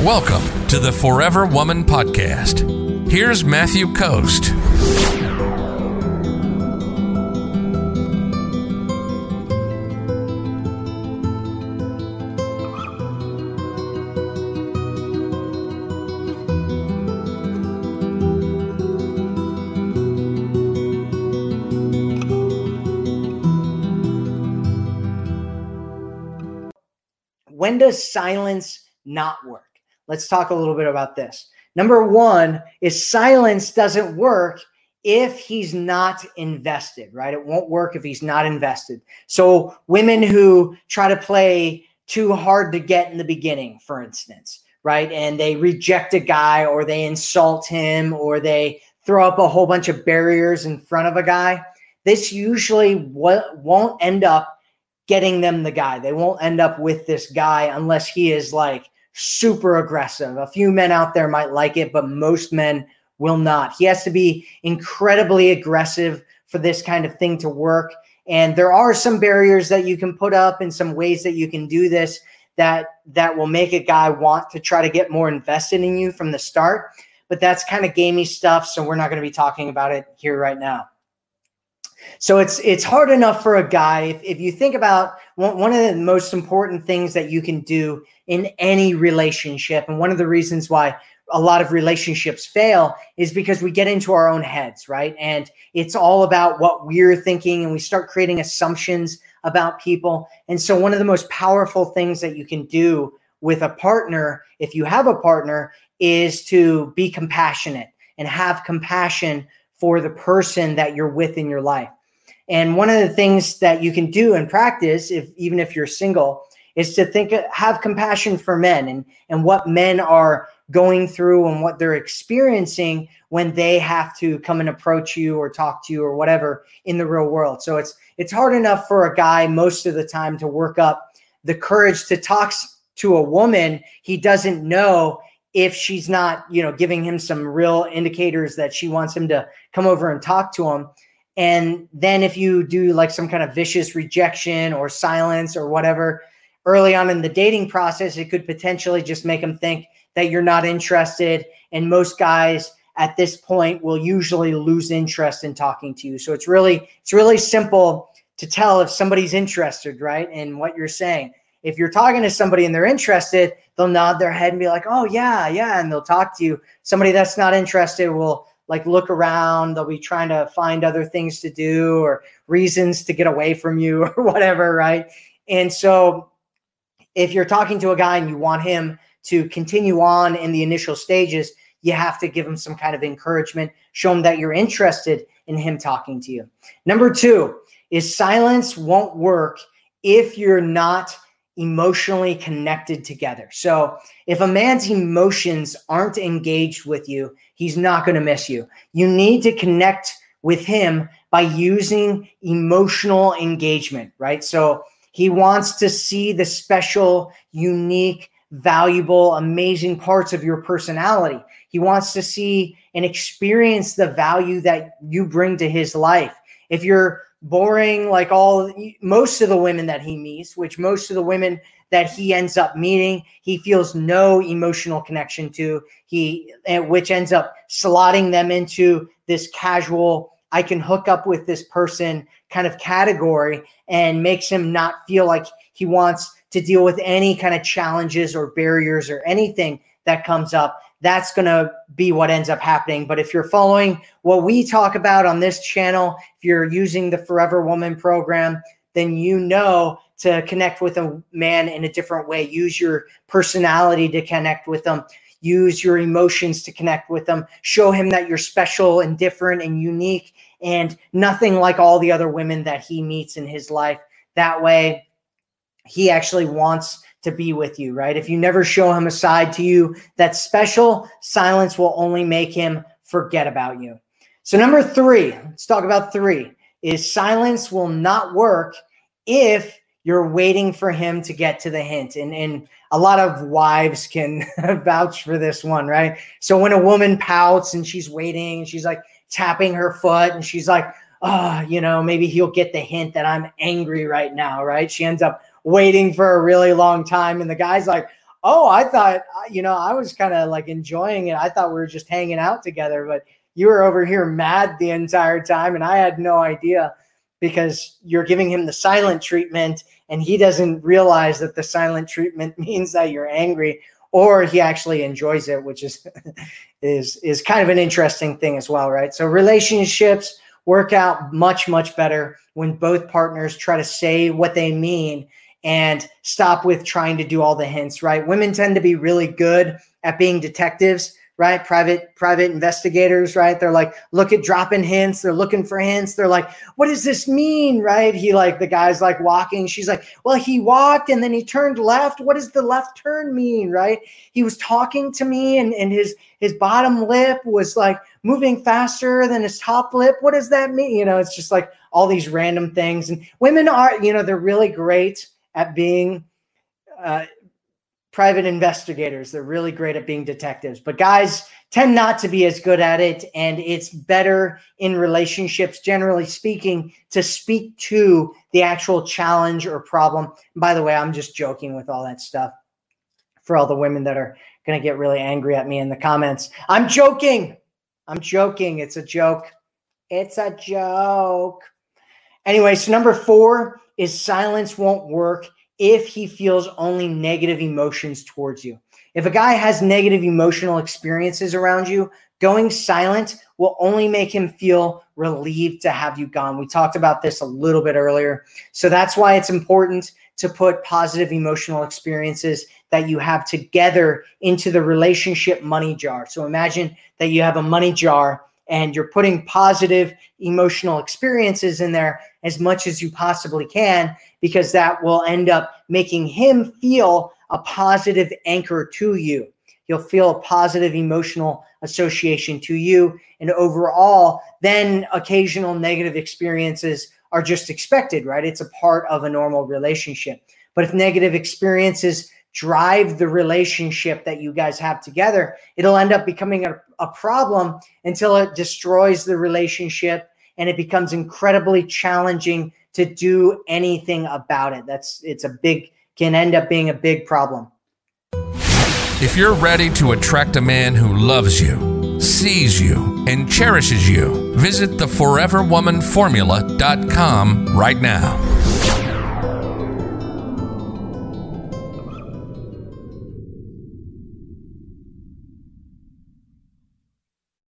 Welcome to the Forever Woman Podcast. Here's Matthew Coast. When does silence not work? Let's talk a little bit about this. Number one is silence doesn't work if he's not invested, right? It won't work if he's not invested. So, women who try to play too hard to get in the beginning, for instance, right? And they reject a guy or they insult him or they throw up a whole bunch of barriers in front of a guy. This usually won't end up getting them the guy. They won't end up with this guy unless he is like super aggressive. A few men out there might like it, but most men will not. He has to be incredibly aggressive for this kind of thing to work. And there are some barriers that you can put up and some ways that you can do this that that will make a guy want to try to get more invested in you from the start. But that's kind of gamey stuff, so we're not going to be talking about it here right now. So it's it's hard enough for a guy if, if you think about one, one of the most important things that you can do in any relationship, and one of the reasons why a lot of relationships fail is because we get into our own heads, right? And it's all about what we're thinking, and we start creating assumptions about people. And so, one of the most powerful things that you can do with a partner, if you have a partner, is to be compassionate and have compassion for the person that you're with in your life. And one of the things that you can do and practice, if even if you're single, is to think have compassion for men and and what men are going through and what they're experiencing when they have to come and approach you or talk to you or whatever in the real world. So it's it's hard enough for a guy most of the time to work up the courage to talk to a woman he doesn't know if she's not, you know, giving him some real indicators that she wants him to come over and talk to him. And then if you do like some kind of vicious rejection or silence or whatever early on in the dating process, it could potentially just make him think that you're not interested. And most guys at this point will usually lose interest in talking to you. So it's really, it's really simple to tell if somebody's interested, right? In what you're saying. If you're talking to somebody and they're interested, they'll nod their head and be like, "Oh yeah, yeah," and they'll talk to you. Somebody that's not interested will like look around. They'll be trying to find other things to do or reasons to get away from you or whatever, right? And so, if you're talking to a guy and you want him to continue on in the initial stages, you have to give him some kind of encouragement, show him that you're interested in him talking to you. Number two is silence won't work if you're not emotionally connected together. So if a man's emotions aren't engaged with you, he's not going to miss you. You need to connect with him by using emotional engagement, right? So he wants to see the special, unique, valuable, amazing parts of your personality. He wants to see and experience the value that you bring to his life. If you're boring like all most of the women that he meets which most of the women that he ends up meeting he feels no emotional connection to. He eh, which ends up slotting them into this casual i can hook up with this person kind of category and makes him not feel like he wants to deal with any kind of challenges or barriers or anything that comes up that's going to be what ends up happening. But if you're following what we talk about on this channel, if you're using the Forever Woman program, then you know to connect with a man in a different way. Use your personality to connect with them. Use your emotions to connect with them. Show him that you're special and different and unique and nothing like all the other women that he meets in his life. That way, he actually wants to be with you, right? If you never show him a side to you that's special, silence will only make him forget about you. So, number three, let's talk about three is silence will not work if you're waiting for him to get to the hint. And, and a lot of wives can vouch for this one, right? So, when a woman pouts and she's waiting, she's like tapping her foot and she's like, oh, you know, maybe he'll get the hint that I'm angry right now, right? She ends up waiting for a really long time. And the guy's like, oh, I thought, uh, you know, I was kind of like enjoying it. I thought we were just hanging out together, but you were over here mad the entire time. And I had no idea because you're giving him the silent treatment and he doesn't realize that the silent treatment means that you're angry or he actually enjoys it, which is is is kind of an interesting thing as well, right? So relationships work out much much better when both partners try to say what they mean and stop with trying to do all the hints, right? Women tend to be really good at being detectives right? Private private investigators, right? They're like, look at dropping hints. They're looking for hints. They're like, what does this mean, right? He like the guy's like walking. She's like, well, he walked and then he turned left. What does the left turn mean, right? He was talking to me and and his his bottom lip was like moving faster than his top lip. What does that mean? You know, it's just like all these random things. And women are, you know, they're really great at being uh, private investigators. They're really great at being detectives, but guys tend not to be as good at it. And it's better in relationships, generally speaking, to speak to the actual challenge or problem. And by the way, I'm just joking with all that stuff for all the women that are going to get really angry at me in the comments. I'm joking. I'm joking. It's a joke. It's a joke. Anyway, so number four is silence won't work if he feels only negative emotions towards you. If a guy has negative emotional experiences around you, going silent will only make him feel relieved to have you gone. We talked about this a little bit earlier. So that's why it's important to put positive emotional experiences that you have together into the relationship money jar. So imagine that you have a money jar and you're putting positive emotional experiences in there as much as you possibly can because that will end up making him feel a positive anchor to you. You'll feel a positive emotional association to you. And overall, then occasional negative experiences are just expected, right? It's a part of a normal relationship. But if negative experiences drive the relationship that you guys have together, it'll end up becoming a, a problem until it destroys the relationship and it becomes incredibly challenging to do anything about it. That's it's a big can end up being a big problem. If you're ready to attract a man who loves you, sees you, and cherishes you, visit theforeverwomanformula.com right now.